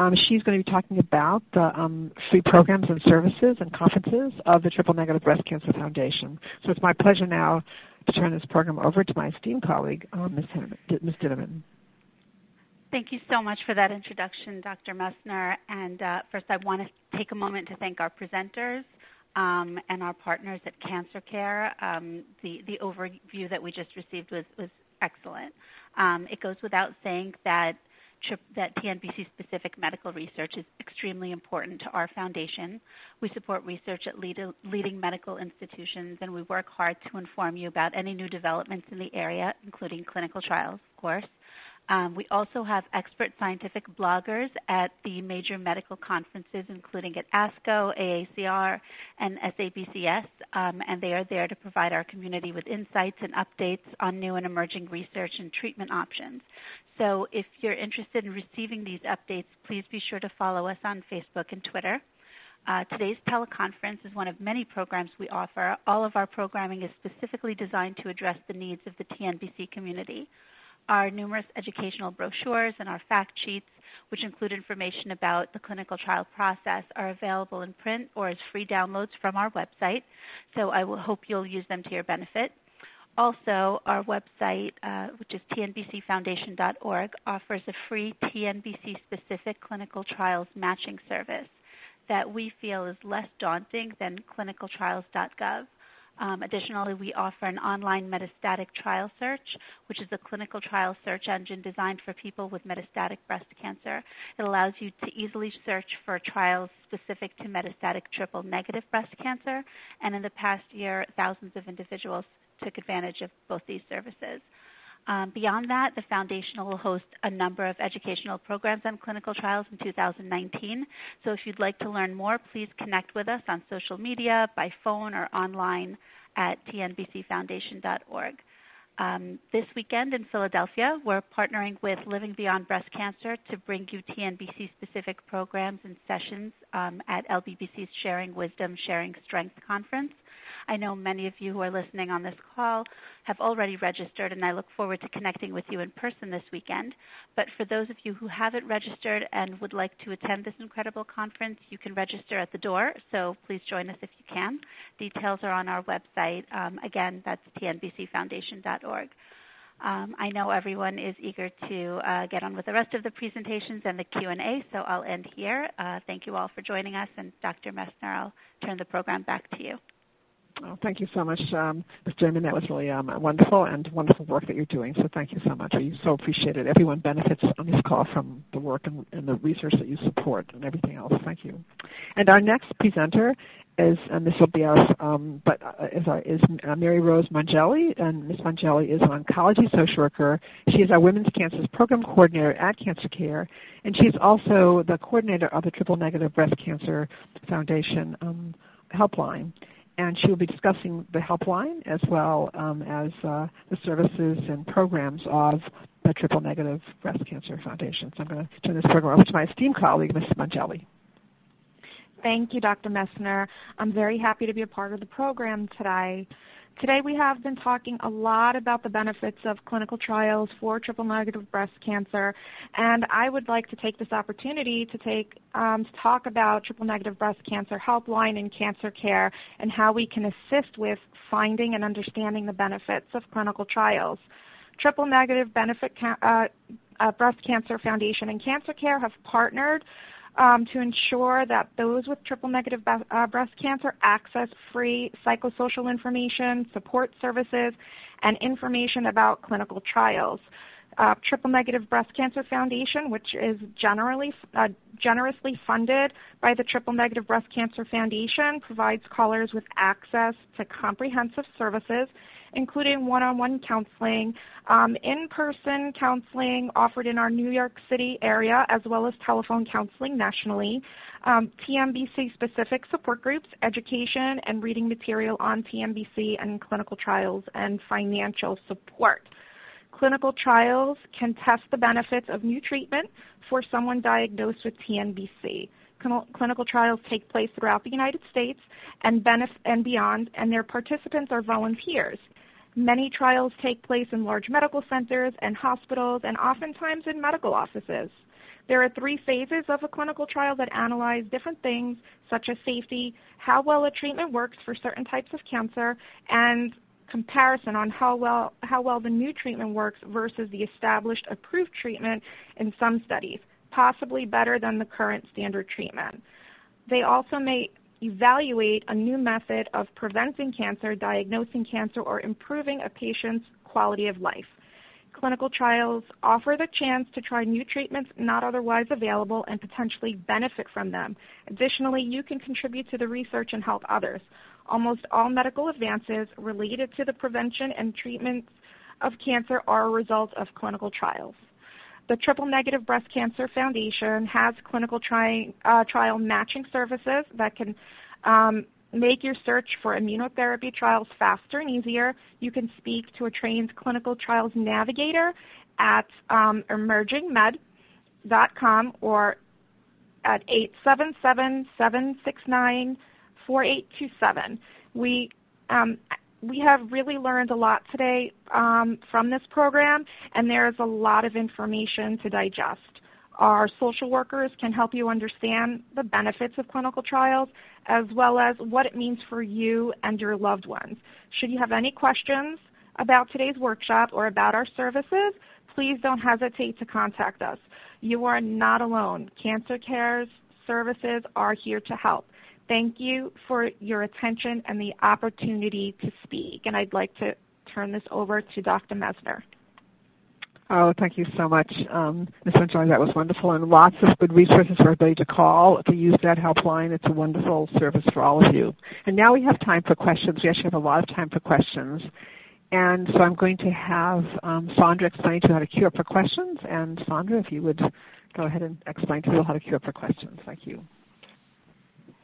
um, she's going to be talking about the um, free programs and services and conferences of the Triple Negative Breast Cancer Foundation. So it's my pleasure now to turn this program over to my esteemed colleague, um, Ms. Ms. Thank you so much for that introduction, Dr. Messner. And uh, first, I want to take a moment to thank our presenters um, and our partners at Cancer Care. Um, the, the overview that we just received was, was excellent. Um, it goes without saying that that TNBC specific medical research is extremely important to our foundation. We support research at lead, leading medical institutions and we work hard to inform you about any new developments in the area, including clinical trials, of course. Um, we also have expert scientific bloggers at the major medical conferences, including at ASCO, AACR, and SABCS, um, and they are there to provide our community with insights and updates on new and emerging research and treatment options. So if you're interested in receiving these updates, please be sure to follow us on Facebook and Twitter. Uh, today's teleconference is one of many programs we offer. All of our programming is specifically designed to address the needs of the TNBC community. Our numerous educational brochures and our fact sheets, which include information about the clinical trial process, are available in print or as free downloads from our website. So I will hope you'll use them to your benefit. Also, our website, uh, which is tnbcfoundation.org, offers a free TNBC specific clinical trials matching service that we feel is less daunting than clinicaltrials.gov. Um, additionally, we offer an online metastatic trial search, which is a clinical trial search engine designed for people with metastatic breast cancer. It allows you to easily search for trials specific to metastatic triple negative breast cancer, and in the past year, thousands of individuals took advantage of both these services. Um, beyond that, the Foundation will host a number of educational programs and clinical trials in 2019. So if you'd like to learn more, please connect with us on social media, by phone, or online at tnbcfoundation.org. Um, this weekend in Philadelphia, we're partnering with Living Beyond Breast Cancer to bring you TNBC specific programs and sessions um, at LBBC's Sharing Wisdom, Sharing Strength conference. I know many of you who are listening on this call have already registered, and I look forward to connecting with you in person this weekend. But for those of you who haven't registered and would like to attend this incredible conference, you can register at the door, so please join us if you can. Details are on our website. Um, again, that's tnbcfoundation.org. Um, I know everyone is eager to uh, get on with the rest of the presentations and the Q&A, so I'll end here. Uh, thank you all for joining us, and Dr. Messner, I'll turn the program back to you. Oh, thank you so much, um, Ms. German. That was really um, wonderful and wonderful work that you're doing. So thank you so much. We so appreciate it. Everyone benefits on this call from the work and, and the research that you support and everything else. Thank you. And our next presenter is, and this will be us, um, but uh, is, our, is uh, Mary Rose Mongelli, and Ms. Mongelli is an oncology social worker. She is our Women's Cancers Program Coordinator at Cancer Care, and she's also the coordinator of the Triple Negative Breast Cancer Foundation um, helpline. And she will be discussing the helpline as well um, as uh, the services and programs of the Triple Negative Breast Cancer Foundation. So I'm going to turn this program over to my esteemed colleague, Ms. Mongelli. Thank you, Dr. Messner. I'm very happy to be a part of the program today. Today we have been talking a lot about the benefits of clinical trials for triple negative breast cancer, and I would like to take this opportunity to take um, to talk about triple negative breast cancer helpline and cancer care and how we can assist with finding and understanding the benefits of clinical trials. Triple negative benefit uh, uh, breast cancer foundation and cancer care have partnered um, to ensure that those with triple negative uh, breast cancer access free psychosocial information, support services, and information about clinical trials. Uh, triple Negative Breast Cancer Foundation, which is generally uh, generously funded by the Triple Negative Breast Cancer Foundation, provides callers with access to comprehensive services including one-on-one counseling, um, in-person counseling offered in our New York City area, as well as telephone counseling nationally, um, TNBC-specific support groups, education and reading material on TNBC and clinical trials, and financial support. Clinical trials can test the benefits of new treatment for someone diagnosed with TNBC clinical trials take place throughout the United States and, and beyond, and their participants are volunteers. Many trials take place in large medical centers and hospitals and oftentimes in medical offices. There are three phases of a clinical trial that analyze different things such as safety, how well a treatment works for certain types of cancer, and comparison on how well how well the new treatment works versus the established approved treatment in some studies, possibly better than the current standard treatment. They also may evaluate a new method of preventing cancer, diagnosing cancer, or improving a patient's quality of life. Clinical trials offer the chance to try new treatments not otherwise available and potentially benefit from them. Additionally, you can contribute to the research and help others. Almost all medical advances related to the prevention and treatment of cancer are a result of clinical trials. The Triple Negative Breast Cancer Foundation has clinical tri- uh, trial matching services that can um, make your search for immunotherapy trials faster and easier. You can speak to a trained clinical trials navigator at um, emergingmed.com or at 877-769-4827. We um, we have really learned a lot today um, from this program, and there's a lot of information to digest. Our social workers can help you understand the benefits of clinical trials as well as what it means for you and your loved ones. Should you have any questions about today's workshop or about our services, please don't hesitate to contact us. You are not alone. Cancer Care's services are here to help. Thank you for your attention and the opportunity to speak. And I'd like to turn this over to Dr. Messner. Oh, thank you so much, um, Ms. That was wonderful, and lots of good resources for everybody to call to use that helpline. It's a wonderful service for all of you. And now we have time for questions. We actually have a lot of time for questions. And so I'm going to have um, Sandra explain to you how to queue up for questions. And Sandra, if you would go ahead and explain to people how to queue up for questions. Thank you.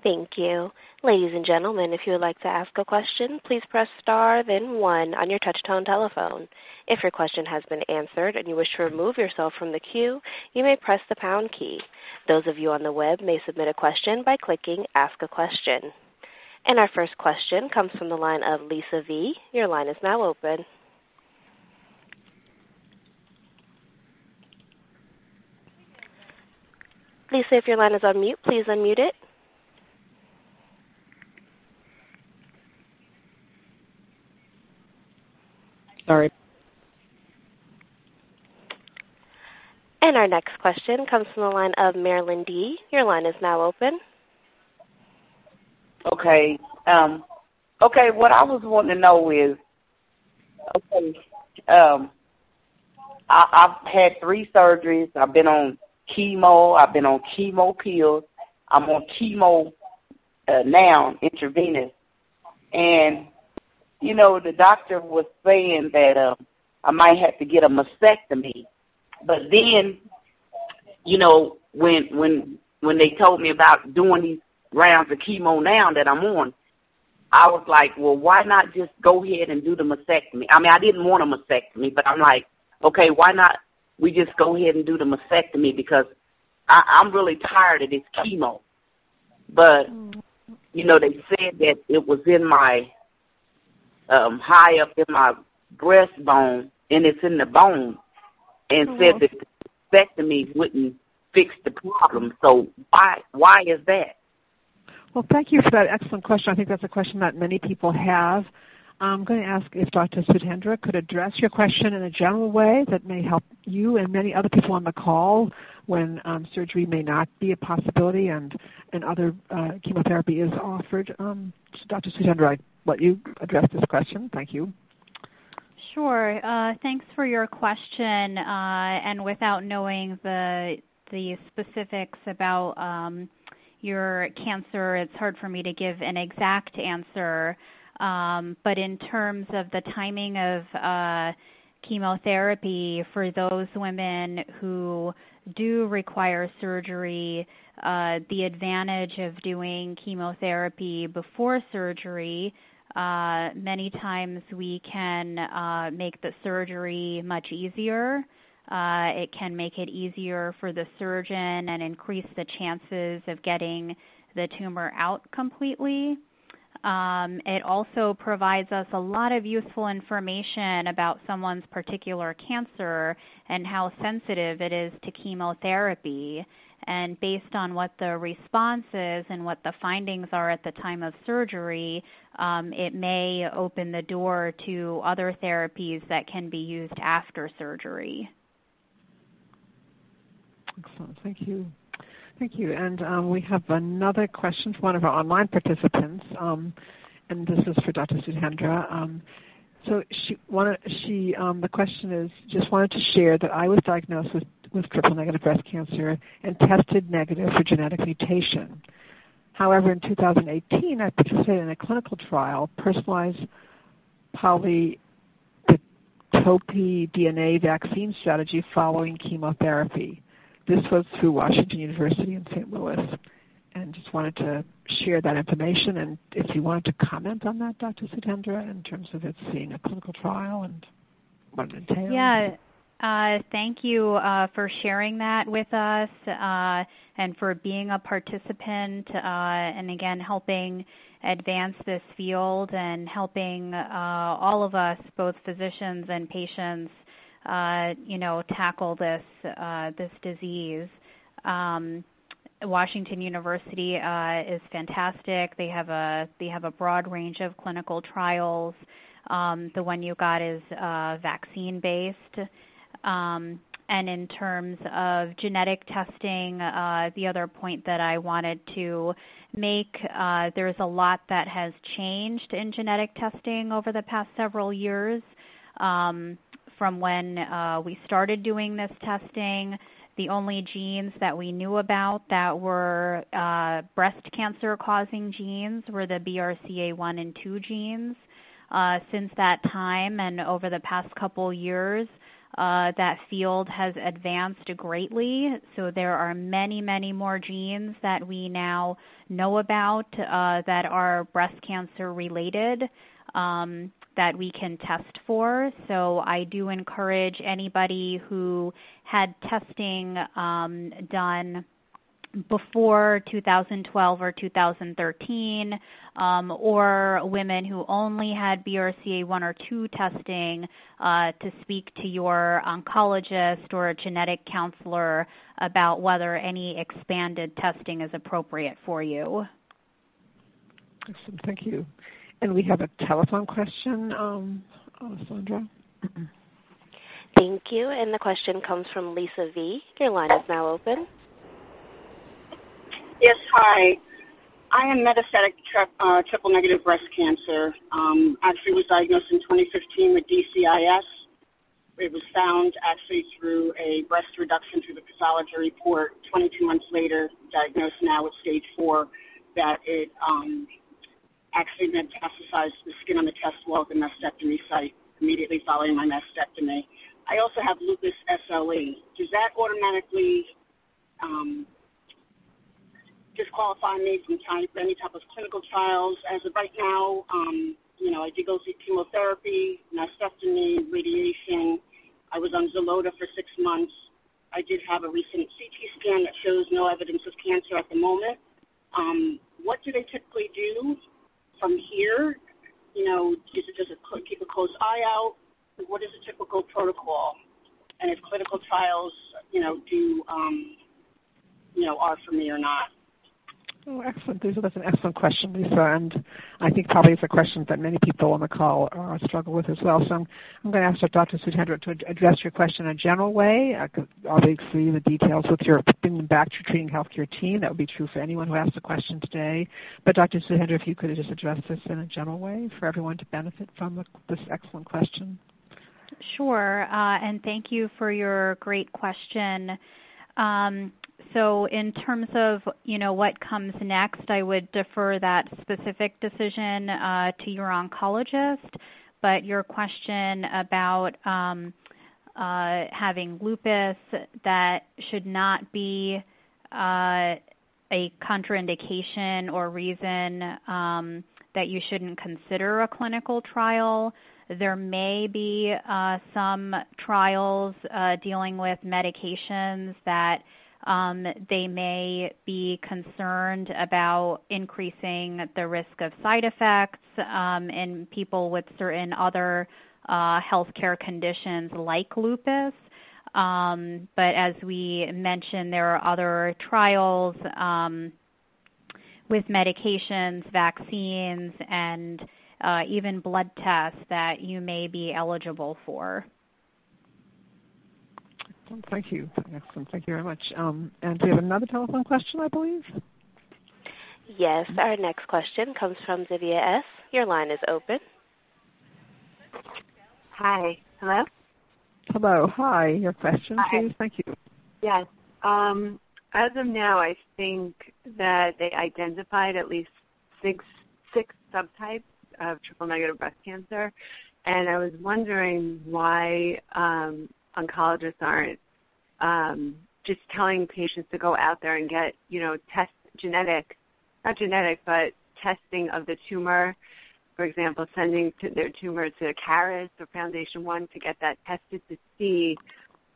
Thank you. Ladies and gentlemen, if you would like to ask a question, please press star then one on your touch-tone telephone. If your question has been answered and you wish to remove yourself from the queue, you may press the pound key. Those of you on the web may submit a question by clicking Ask a Question. And our first question comes from the line of Lisa V. Your line is now open. Lisa, if your line is on mute, please unmute it. Sorry. And our next question comes from the line of Marilyn D. Your line is now open. Okay. Um, okay, what I was wanting to know is, okay, um, I, I've had three surgeries. I've been on chemo. I've been on chemo pills. I'm on chemo uh, now, intravenous. You know, the doctor was saying that uh, I might have to get a mastectomy. But then, you know, when when when they told me about doing these rounds of chemo now that I'm on, I was like, well, why not just go ahead and do the mastectomy? I mean, I didn't want a mastectomy, but I'm like, okay, why not we just go ahead and do the mastectomy because I, I'm really tired of this chemo. But you know, they said that it was in my um high up in my breastbone and it's in the bone and mm-hmm. said that the mastectomy wouldn't fix the problem. So why why is that? Well, thank you for that excellent question. I think that's a question that many people have. I'm going to ask if Dr. Sudhendra could address your question in a general way that may help you and many other people on the call when um, surgery may not be a possibility and, and other uh, chemotherapy is offered. Um, Dr. Sudhendra, I let you address this question. Thank you. Sure. Uh, thanks for your question. Uh, and without knowing the the specifics about um, your cancer, it's hard for me to give an exact answer. Um, but in terms of the timing of uh, chemotherapy for those women who do require surgery, uh, the advantage of doing chemotherapy before surgery, uh, many times we can uh, make the surgery much easier. Uh, it can make it easier for the surgeon and increase the chances of getting the tumor out completely. Um, it also provides us a lot of useful information about someone's particular cancer and how sensitive it is to chemotherapy. And based on what the response is and what the findings are at the time of surgery, um, it may open the door to other therapies that can be used after surgery. Excellent. Thank you. Thank you. And um, we have another question from one of our online participants, um, and this is for Dr. Sudhendra. Um, so she wanted, she um, the question is just wanted to share that I was diagnosed with, with triple negative breast cancer and tested negative for genetic mutation. However, in 2018, I participated in a clinical trial, personalized polytope DNA vaccine strategy following chemotherapy. This was through Washington University in St. Louis. And just wanted to share that information. And if you wanted to comment on that, Dr. Sudhendra, in terms of it being a clinical trial and what it entails. Yeah. Uh, thank you uh, for sharing that with us uh, and for being a participant uh, and again helping advance this field and helping uh, all of us, both physicians and patients, uh, you know, tackle this this disease. Um, Washington University is fantastic. They have a they have a broad range of clinical trials. Um, the one you got is vaccine based. Um, and in terms of genetic testing, uh, the other point that I wanted to make, uh, there's a lot that has changed in genetic testing over the past several years. Um, from when uh, we started doing this testing. The only genes that we knew about that were uh, breast cancer causing genes were the BRCA1 and 2 genes. Uh, since that time and over the past couple years, uh, that field has advanced greatly. So there are many, many more genes that we now know about uh, that are breast cancer related. Um, that we can test for. So I do encourage anybody who had testing um, done before 2012 or 2013, um, or women who only had BRCA1 or 2 testing, uh, to speak to your oncologist or a genetic counselor about whether any expanded testing is appropriate for you. Excellent, thank you. And we have a telephone question, um, Sandra. Thank you. And the question comes from Lisa V. Your line is now open. Yes, hi. I am metastatic tri- uh, triple negative breast cancer. Um, actually, was diagnosed in 2015 with DCIS. It was found actually through a breast reduction through the pathology report. 22 months later, diagnosed now with stage four, that it um, actually metastasized the skin on the chest wall at the mastectomy site immediately following my mastectomy. I also have lupus SLE. Does that automatically um, disqualify me from any type of clinical trials. As of right now, um, you know, I did go through chemotherapy, mastectomy, radiation. I was on Xeloda for six months. I did have a recent CT scan that shows no evidence of cancer at the moment. Um, what do they typically do from here? You know, is it just a, keep a close eye out? What is the typical protocol? And if clinical trials, you know, do, um, you know, are for me or not? Oh, excellent. That's an excellent question, Lisa, and I think probably it's a question that many people on the call uh, struggle with as well. So I'm, I'm going to ask Dr. Sudhendra to address your question in a general way. Could obviously the details with your bringing back to your treating healthcare team. That would be true for anyone who asked a question today. But Dr. Sudhendra, if you could just address this in a general way for everyone to benefit from the, this excellent question. Sure, uh, and thank you for your great question. Um, so in terms of you know what comes next, I would defer that specific decision uh, to your oncologist. But your question about um, uh, having lupus that should not be uh, a contraindication or reason um, that you shouldn't consider a clinical trial. There may be uh, some trials uh, dealing with medications that um, they may be concerned about increasing the risk of side effects um, in people with certain other uh, healthcare conditions like lupus. Um, but as we mentioned, there are other trials um, with medications, vaccines, and uh, even blood tests that you may be eligible for. Thank you. Excellent. Thank you very much. Um, and we have another telephone question, I believe. Yes, our next question comes from Divya S. Your line is open. Hi. Hello? Hello. Hi. Your question, Hi. please. Thank you. Yes. Um, as of now, I think that they identified at least six six subtypes of triple negative breast cancer, and I was wondering why um, oncologists aren't um, just telling patients to go out there and get, you know, test genetic, not genetic, but testing of the tumor. For example, sending to their tumor to Caris or Foundation One to get that tested to see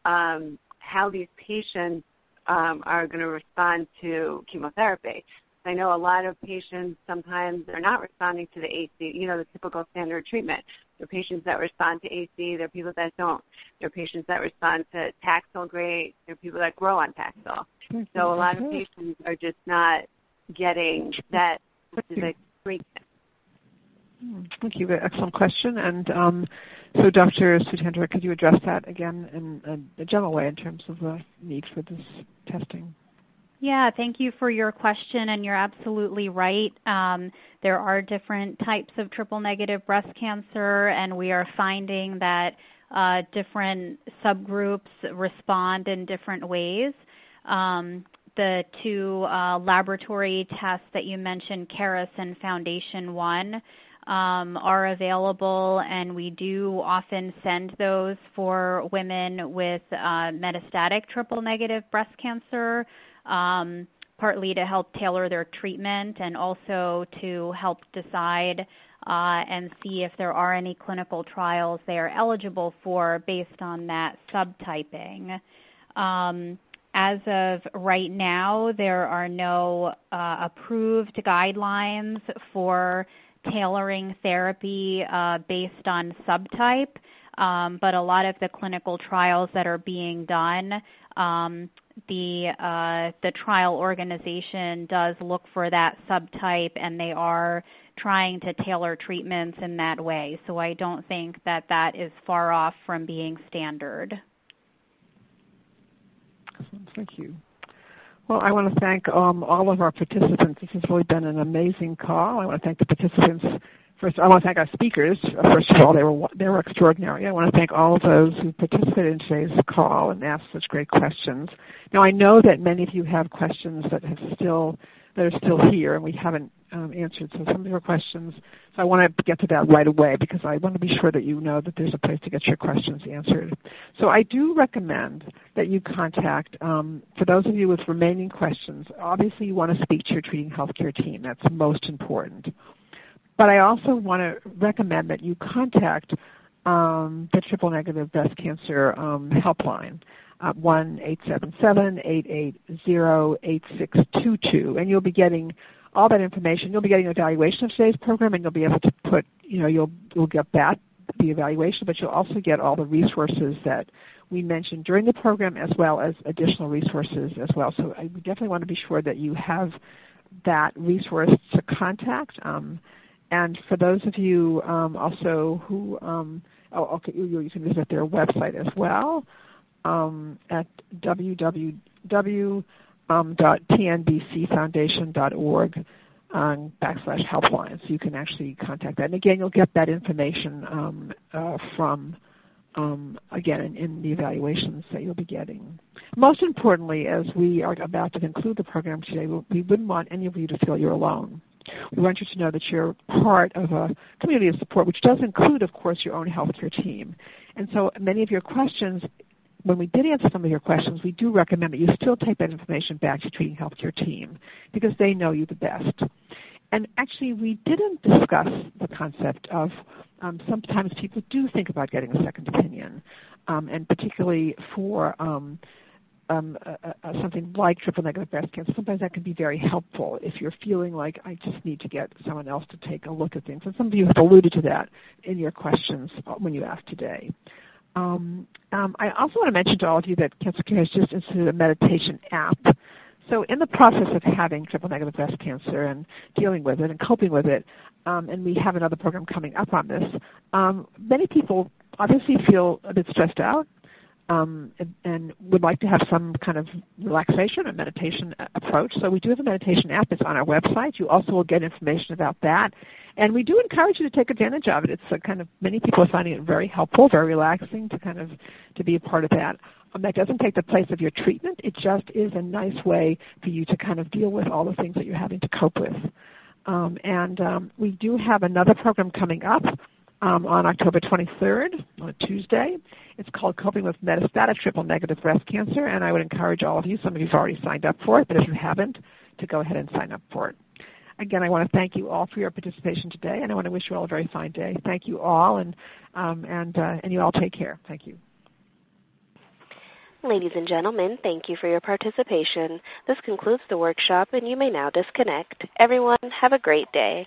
um, how these patients um, are going to respond to chemotherapy. I know a lot of patients sometimes they're not responding to the AC, you know, the typical standard treatment. There are patients that respond to AC. There are people that don't. There are patients that respond to Taxol great. There are people that grow on Taxol. So a lot of patients are just not getting that specific treatment. Hmm, thank you. Excellent question. And um, so, Dr. Sudhendra, could you address that again in a general way in terms of the need for this testing? Yeah, thank you for your question, and you're absolutely right. Um, there are different types of triple negative breast cancer, and we are finding that uh, different subgroups respond in different ways. Um, the two uh, laboratory tests that you mentioned, Caris and Foundation One, um, are available, and we do often send those for women with uh, metastatic triple negative breast cancer um, partly to help tailor their treatment and also to help decide uh, and see if there are any clinical trials they are eligible for based on that subtyping. Um, as of right now, there are no uh, approved guidelines for tailoring therapy uh, based on subtype. Um, but a lot of the clinical trials that are being done, um, the uh, the trial organization does look for that subtype, and they are trying to tailor treatments in that way. So I don't think that that is far off from being standard. Thank you. Well, I want to thank um, all of our participants. This has really been an amazing call. I want to thank the participants. First, I want to thank our speakers. First of all, they were they were extraordinary. I want to thank all of those who participated in today's call and asked such great questions. Now, I know that many of you have questions that have still that are still here and we haven't um, answered. So some of your questions, so I want to get to that right away because I want to be sure that you know that there's a place to get your questions answered. So I do recommend that you contact, um, for those of you with remaining questions, obviously you want to speak to your treating healthcare team. That's most important. But I also want to recommend that you contact um, the triple negative breast cancer um, helpline one eight seven seven eight eight zero eight six two two, and you'll be getting all that information. You'll be getting an evaluation of today's program, and you'll be able to put, you know, you'll you'll get that the evaluation, but you'll also get all the resources that we mentioned during the program, as well as additional resources as well. So I definitely want to be sure that you have that resource to contact. Um, and for those of you um, also who um, oh, okay, you, you, can visit their website as well um, at www.tnbcfoundation.org um, backslash helpline. So you can actually contact that. And again, you'll get that information um, uh, from, um, again, in, in, the evaluations that you'll be getting. Most importantly, as we are about to conclude the program today, we wouldn't want any of you to feel you're alone. We want you to know that you're part of a community of support, which does include, of course, your own healthcare team. And so many of your questions when we did answer some of your questions, we do recommend that you still take that information back to your treating healthcare team because they know you the best. And actually, we didn't discuss the concept of um, sometimes people do think about getting a second opinion, um, and particularly for um, um, something like triple negative breast cancer, sometimes that can be very helpful if you're feeling like I just need to get someone else to take a look at things. And some of you have alluded to that in your questions when you asked today. Um, um, I also want to mention to all of you that Cancer Care has just instituted a meditation app. So, in the process of having triple negative breast cancer and dealing with it and coping with it, um, and we have another program coming up on this, um, many people obviously feel a bit stressed out um, and, and, would like to have some kind of relaxation or meditation approach. So we do have a meditation app. It's on our website. You also will get information about that. And we do encourage you to take advantage of it. It's a kind of many people are finding it very helpful, very relaxing to kind of to be a part of that. Um, that doesn't take the place of your treatment. It just is a nice way for you to kind of deal with all the things that you're having to cope with. Um, and um, we do have another program coming up um, on October 23rd, on a Tuesday. It's called Coping with Metastatic Triple Negative Breast Cancer, and I would encourage all of you, some of you have already signed up for it, but if you haven't, to go ahead and sign up for it. Again, I want to thank you all for your participation today, and I want to wish you all a very fine day. Thank you all, and um, and uh, and you all take care. Thank you. Ladies and gentlemen, thank you for your participation. This concludes the workshop, and you may now disconnect. Everyone, have a great day.